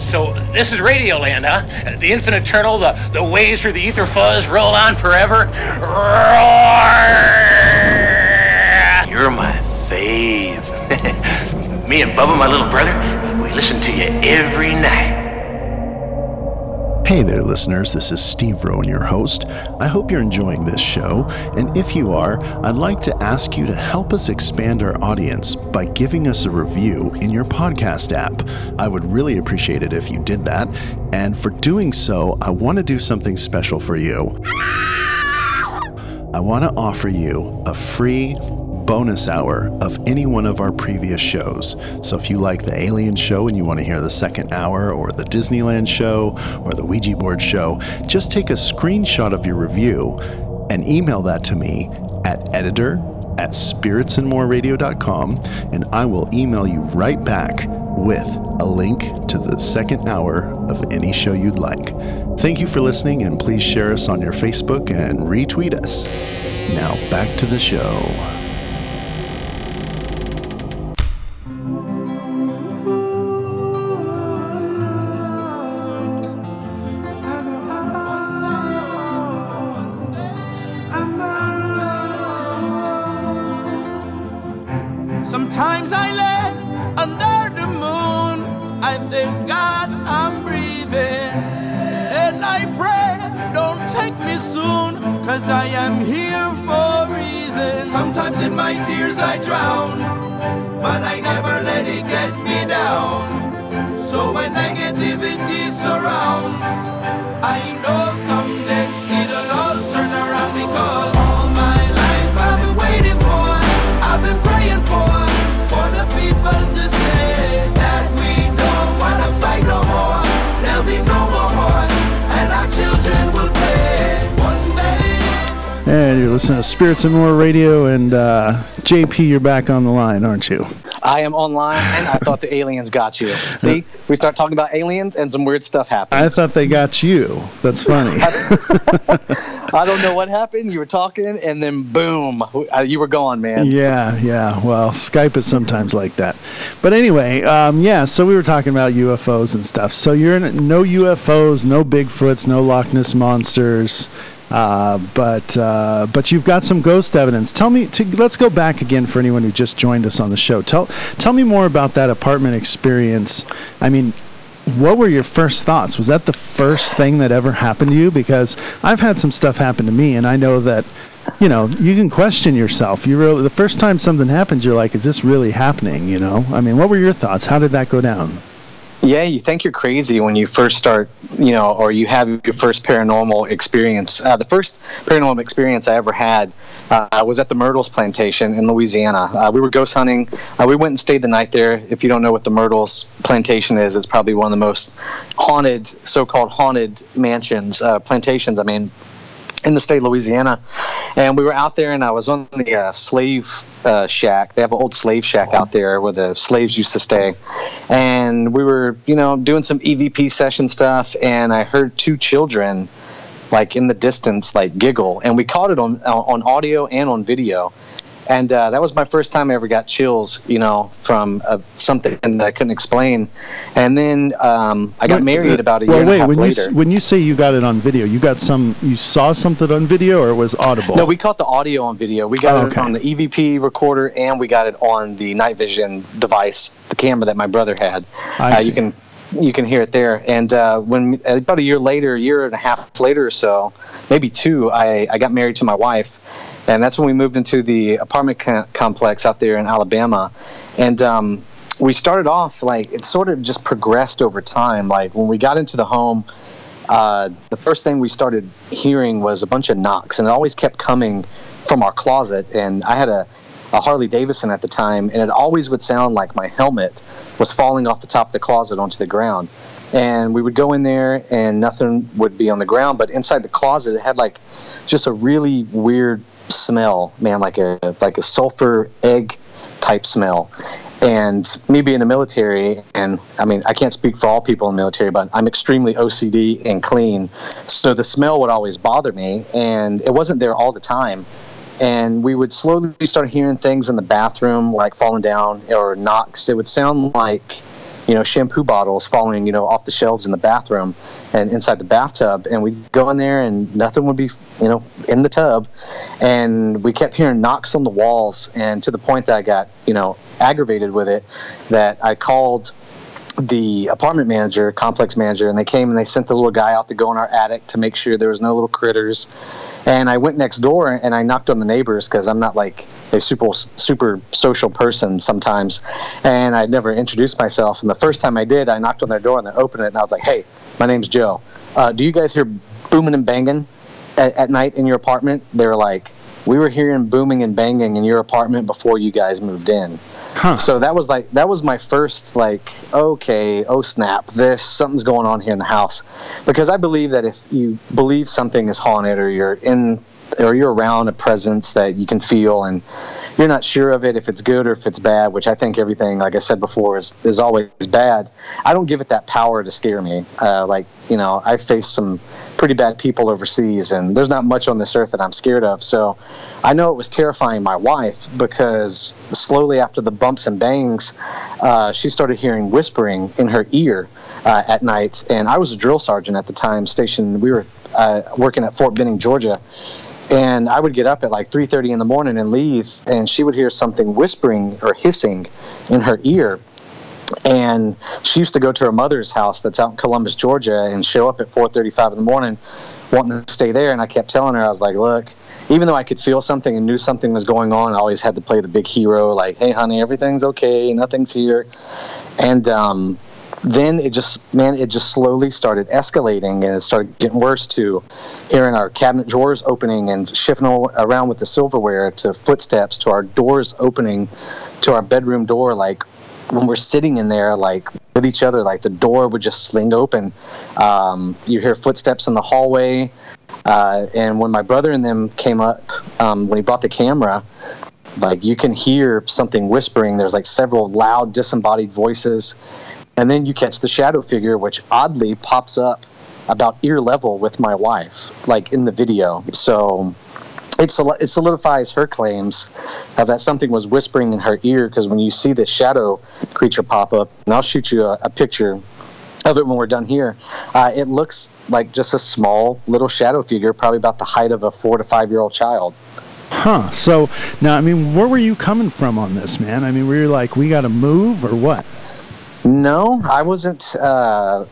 S9: So this is Radioland, huh? The infinite turtle, the, the waves through the ether fuzz roll on forever. Roar! You're my fave. *laughs* Me and Bubba, my little brother, we listen to you every night.
S5: Hey there, listeners. This is Steve Rowan, your host. I hope you're enjoying this show. And if you are, I'd like to ask you to help us expand our audience by giving us a review in your podcast app. I would really appreciate it if you did that. And for doing so, I want to do something special for you. I want to offer you a free bonus hour of any one of our previous shows. So if you like the Alien show and you want to hear the second hour, or the Disneyland show, or the Ouija board show, just take a screenshot of your review and email that to me at editor at spiritsandmoreradio.com and I will email you right back with a link to the second hour of any show you'd like. Thank you for listening and please share us on your Facebook and retweet us. Now back to the show. Spirits and More Radio, and uh, JP, you're back on the line, aren't you?
S7: I am online. I thought the aliens got you. *laughs* See, we start talking about aliens, and some weird stuff happens.
S5: I thought they got you. That's funny. *laughs*
S7: I don't know what happened. You were talking, and then boom, uh, you were gone, man.
S5: Yeah, yeah. Well, Skype is sometimes like that. But anyway, um, yeah. So we were talking about UFOs and stuff. So you're in no UFOs, no Bigfoots, no Loch Ness monsters. Uh, but uh, but you've got some ghost evidence. Tell me. To, let's go back again for anyone who just joined us on the show. Tell tell me more about that apartment experience. I mean, what were your first thoughts? Was that the first thing that ever happened to you? Because I've had some stuff happen to me, and I know that you know you can question yourself. You really the first time something happens, you're like, "Is this really happening?" You know. I mean, what were your thoughts? How did that go down?
S7: Yeah, you think you're crazy when you first start, you know, or you have your first paranormal experience. Uh, the first paranormal experience I ever had uh, was at the Myrtles Plantation in Louisiana. Uh, we were ghost hunting. Uh, we went and stayed the night there. If you don't know what the Myrtles Plantation is, it's probably one of the most haunted, so-called haunted mansions, uh, plantations. I mean, in the state of Louisiana, and we were out there, and I was on the uh, slave uh, shack. They have an old slave shack out there where the slaves used to stay, and we were, you know, doing some EVP session stuff, and I heard two children, like in the distance, like giggle, and we caught it on on audio and on video and uh, that was my first time I ever got chills, you know, from uh, something that I couldn't explain. And then um, I got
S5: Wait,
S7: married about a
S5: well,
S7: year and
S5: wait,
S7: a half
S5: when
S7: later.
S5: You, when you say you got it on video, you got some, you saw something on video, or it was audible?
S7: no, we caught the audio on video. We got
S5: Oh,
S7: it on the EVP recorder, and we got it on the night vision device, the camera that my brother had.
S5: I
S7: uh,
S5: see.
S7: you can you can hear it there. And uh, when about a year later, a year and a half later or so, maybe two, I, I got married to my wife, and that's when we moved into the apartment co- complex out there in Alabama, and. Um, we started off like it sort of just progressed over time. Like when we got into the home, uh, the first thing we started hearing was a bunch of knocks, and it always kept coming from our closet. And I had a, a Harley Davidson at the time, and it always would sound like my helmet was falling off the top of the closet onto the ground. And we would go in there, and nothing would be on the ground, but inside the closet, it had like just a really weird smell, man, like a like a sulfur egg type smell. And me being in the military, and I mean, I can't speak for all people in the military, but I'm extremely OCD and clean. So the smell would always bother me, and it wasn't there all the time. And we would slowly start hearing things in the bathroom, like falling down or knocks. It would sound like, you know, shampoo bottles falling, you know, off the shelves in the bathroom and inside the bathtub. And we'd go in there, and nothing would be, you know, in the tub. And we kept hearing knocks on the walls, and to the point that I got, you know, aggravated with it, that I called the apartment manager, complex manager, and they came and they sent the little guy out to go in our attic to make sure there was no little critters. And I went next door and I knocked on the neighbors because I'm not like a super super social person sometimes, and I'd never introduced myself. And the first time I did, I knocked on their door and they opened it, and I was like, "Hey, my name's Joe. Uh, do you guys hear booming and banging at, at night in your apartment?" They were like, "We were hearing booming and banging in your apartment before you guys moved in." So that was like that was my first like okay oh snap this something's going on here in the house. Because I believe that if you believe something is haunted or you're in or you're around a presence that you can feel and you're not sure of it if it's good or if it's bad which I think everything like I said before is is always bad I don't give it that power to scare me. Uh, like you know I faced some pretty bad people overseas and there's not much on this earth that I'm scared of so I know it was terrifying my wife because slowly after the bumps and bangs, uh, she started hearing whispering in her ear uh, at night. And I was a drill sergeant at the time, stationed. We were uh, working at Fort Benning, Georgia. And I would get up at like 3:30 in the morning and leave, and she would hear something whispering or hissing in her ear and she used to go to her mother's house that's out in Columbus, Georgia, and show up at 4:35 in the morning, wanting to stay there. And I kept telling her, I was like, "Look, even though I could feel something and knew something was going on, I always had to play the big hero, like, "Hey, honey, everything's okay, nothing's here." And um, then it just, man, it just slowly started escalating, and it started getting worse. To hearing our cabinet drawers opening and shifting around with the silverware, to footsteps, to our doors opening, to our bedroom door, like when we're sitting in there like with each other like the door would just sling open um, you hear footsteps in the hallway uh, and when my brother and them came up um, when he brought the camera like you can hear something whispering. There's like several loud, disembodied voices, and then you catch the shadow figure, which oddly pops up about ear level with my wife, like in the video. So it, soli- it solidifies her claims uh, that something was whispering in her ear because when you see this shadow creature pop up, and I'll shoot you a, a picture of it when we're done here, uh, it looks like just a small little shadow figure, probably about the height of a four to five year old child.
S5: Huh. So now, I mean, where were you coming from on this, man? I mean, were you like, we got to move or what?
S7: No, I wasn't. Uh,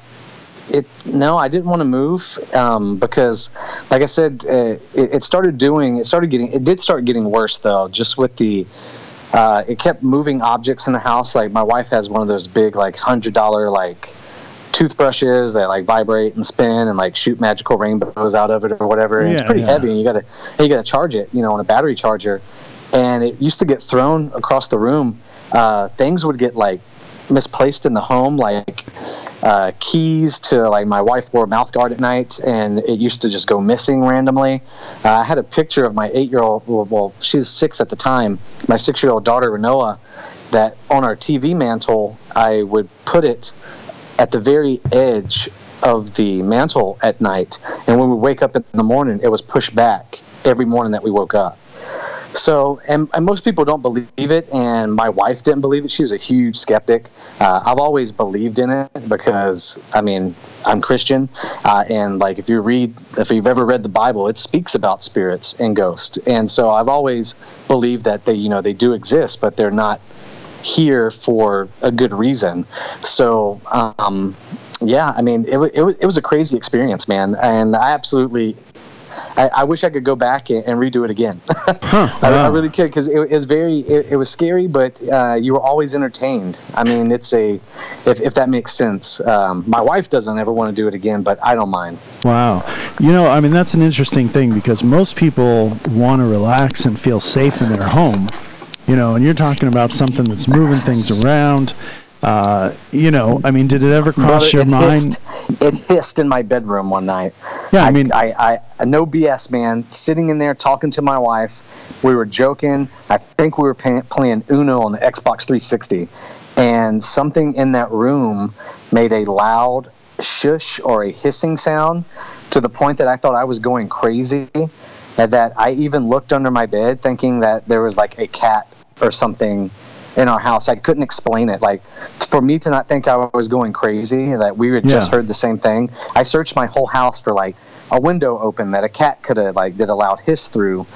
S7: it no, I didn't want to move um, because, like I said, uh, it, it started doing. It started getting. It did start getting worse though, just with the. Uh, it kept moving objects in the house. Like my wife has one of those big, like hundred dollar, like toothbrushes that like vibrate and spin and like shoot magical rainbows out of it or whatever. And it's pretty
S5: yeah.
S7: heavy, and you gotta and you gotta charge it, you know, on a battery charger. And it used to get thrown across the room. Uh, things would get like misplaced in the home, like uh, keys to like my wife wore a mouth guard at night, and it used to just go missing randomly. Uh, I had a picture of my eight-year-old. Well, she was six at the time. My six-year-old daughter Renoa. That on our TV mantle, I would put it at the very edge of the mantle at night, and when we wake up in the morning, it was pushed back every morning that we woke up. So, and, and most people don't believe it, and my wife didn't believe it. She was a huge skeptic. Uh, I've always believed in it because, I mean, I'm Christian, uh, and like if you read, if you've ever read the Bible, it speaks about spirits and ghosts, and so I've always believed that they, you know, they do exist, but they're not here for a good reason. So, um, yeah, I mean, it, it, it was a crazy experience, man, and I absolutely. I, I wish I could go back and, and redo it again. *laughs* I, I really could because it, it was very, it, it was scary, but uh, you were always entertained. I mean, it's a, if, if that makes sense. Um, my wife doesn't ever want to do it again, but I don't mind.
S5: Wow. You know, I mean, that's an interesting thing because most people want to relax and feel safe in their home. You know, and you're talking about something that's moving things around. Uh, you know, I mean, did it ever cross
S7: Brother,
S5: your
S7: it
S5: mind?
S7: Hissed, it hissed in my bedroom one night.
S5: Yeah, I mean-
S7: I, I, no BS, man. Sitting in there talking to my wife, we were joking. I think we were pay, playing Uno on the Xbox 360, and something in that room made a loud shush or a hissing sound to the point that I thought I was going crazy. And that I even looked under my bed thinking that there was like a cat or something in our house. I couldn't explain it. Like for me to not think I was going crazy, that we had just heard the same thing. I searched my whole house for like a window open that a cat could have like did a loud hiss through.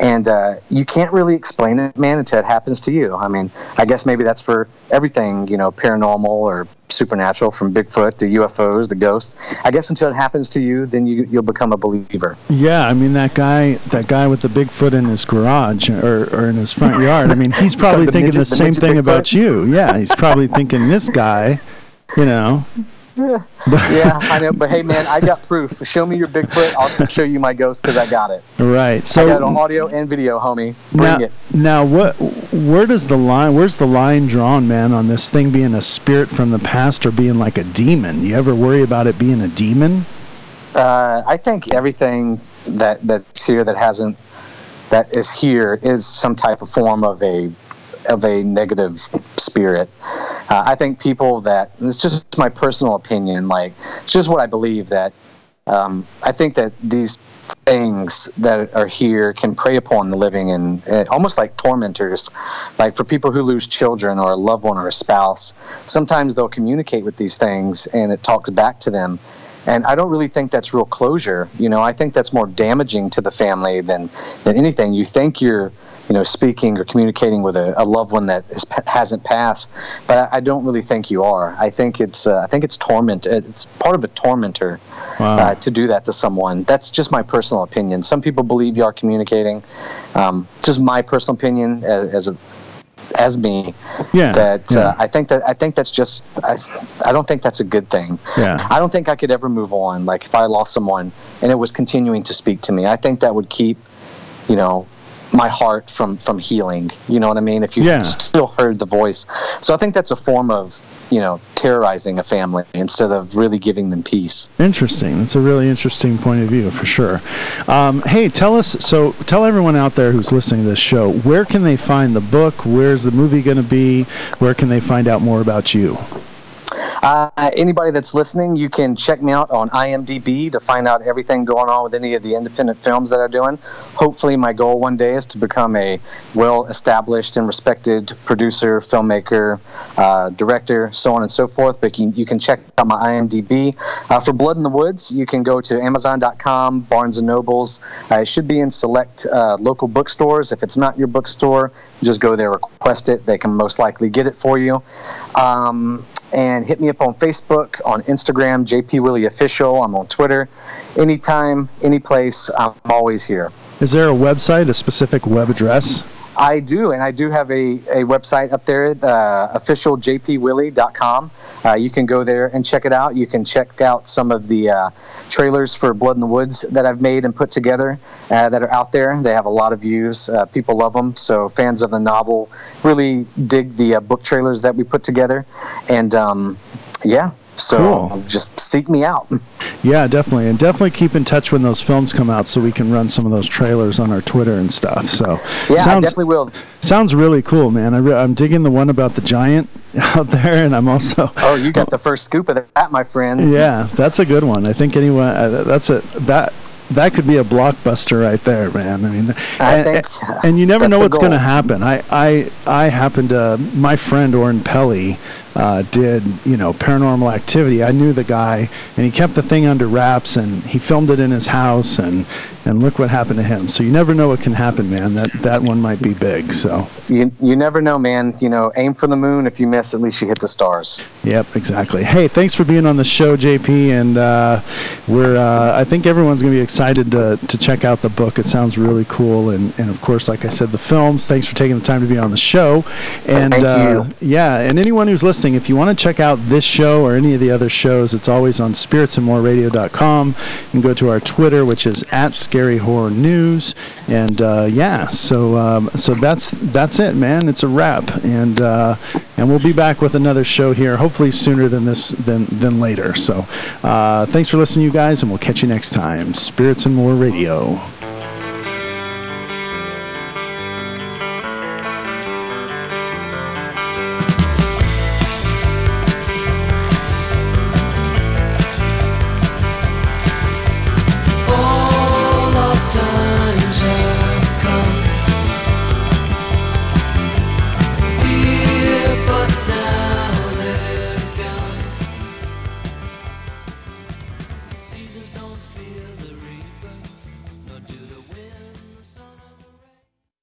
S7: And uh, you can't really explain it, man, until it happens to you. I mean, I guess maybe that's for everything, you know, paranormal or supernatural, from Bigfoot to UFOs to ghosts. I guess until it happens to you, then you you'll become a believer.
S5: Yeah, I mean that guy, that guy with the Bigfoot in his garage or, or in his front yard. I mean, he's *laughs* probably
S7: the
S5: thinking
S7: midget-
S5: the
S7: the
S5: same
S7: midget
S5: thing
S7: Bigfoot?
S5: about you. Yeah, he's probably thinking this guy. You know, *laughs*
S7: yeah, I know, but hey, man, I got proof. Show me your Bigfoot. I'll show you my ghost because I got it.
S5: right?
S7: I got on
S5: So
S7: audio and video, homie. Bring
S5: now,
S7: it.
S5: now, what? Where does the line? Where's the line drawn, man, on this thing being a spirit from the past or being like a demon? You ever worry about it being a demon?
S7: Uh, I think everything that that's here that hasn't that is here is some type of form of a of a negative spirit. Uh, I think people that it's just my personal opinion. Like it's just what I believe that um, I think that these things that are here can prey upon the living and uh, almost like tormentors like for people who lose children or a loved one or a spouse sometimes they'll communicate with these things and it talks back to them and I don't really think that's real closure. You know, I think that's more damaging to the family than than anything. You think you're, you know, speaking or communicating with a, a loved one that is, hasn't passed, but I, I don't really think you are. I think it's uh, I think it's torment. It's part of a tormentor
S5: Wow.
S7: uh, to do that to someone. That's just my personal opinion. Some people believe you are communicating. Um, just my personal opinion as, as a as me
S5: Yeah,
S7: that
S5: yeah.
S7: Uh, I think that I think that's just I, I don't think that's a good thing.
S5: Yeah.
S7: I don't think I could ever move on. Like if I lost someone and it was continuing to speak to me, I think that would keep, you know, my heart from from healing. You know what I mean? If you
S5: Yeah.
S7: still heard the voice, so I think that's a form of you know terrorizing a family instead of really giving them peace.
S5: Interesting. That's a really interesting point of view for sure. Um, hey, tell us. So, tell everyone out there who's listening to this show where can they find the book? Where's the movie going to be? Where can they find out more about you?
S7: Uh, anybody that's listening, you can check me out on IMDb to find out everything going on with any of the independent films that I'm doing. Hopefully, my goal one day is to become a well established and respected producer, filmmaker, uh, director, so on and so forth. But you, you can check out my IMDb. Uh, for Blood in the Woods, you can go to Amazon.com, Barnes and Nobles. Uh, it should be in select uh, local bookstores. If it's not your bookstore, just go there, request it. They can most likely get it for you. Um, and hit me up on Facebook, on Instagram, JP Willie Official. I'm on Twitter. Anytime, any place, I'm always here.
S5: Is there a website, a specific web address?
S7: I do, and I do have a, a website up there, uh, officialjpwillie.com. Uh, you can go there and check it out. You can check out some of the uh, trailers for Blood in the Woods that I've made and put together uh, that are out there. They have a lot of views. Uh, people love them. So fans of the novel really dig the uh, book trailers that we put together. And um, yeah, so
S5: Cool.
S7: just seek me out.
S5: Yeah, definitely, and definitely keep in touch when those films come out, so we can run some of those trailers on our Twitter and stuff. So,
S7: Yeah, I
S5: sounds
S7: definitely will.
S5: sounds really cool, man. I re- I'm digging the one about the giant *laughs* out there, and I'm also
S7: Oh, you got the first scoop of that, my friend.
S5: yeah, that's a good one. I think anyone uh, that's a that that could be a blockbuster right there, man. I mean,
S7: I
S5: and, and you never
S7: that's
S5: know what's going to happen. I I I happened to my friend Oren Peli uh, did you know paranormal activity. I knew the guy, and he kept the thing under wraps, and he filmed it in his house, and and look what happened to him. So you never know what can happen, man. That that one might be big. So
S7: You, you never know, man. You know, aim for the moon. If you miss, at least you hit the stars.
S5: Yep, exactly. Hey, thanks for being on the show, JP. And uh, we're uh, I think everyone's going to be excited to, to check out the book. It sounds really cool, and, and of course, like I said, the films. Thanks for taking the time to be on the show. And
S7: Thank
S5: uh,
S7: you.
S5: yeah, and anyone who's listening, if you want to check out this show or any of the other shows, it's always on spiritsandmoreradio.com. You can go to our Twitter, which is at Scary Horror News. And uh, yeah, so um, so that's that's it, man. It's a wrap, and uh, and we'll be back with another show here, hopefully sooner than this than than later. So uh, thanks for listening, you guys, and we'll catch you next time. Spirits and More Radio.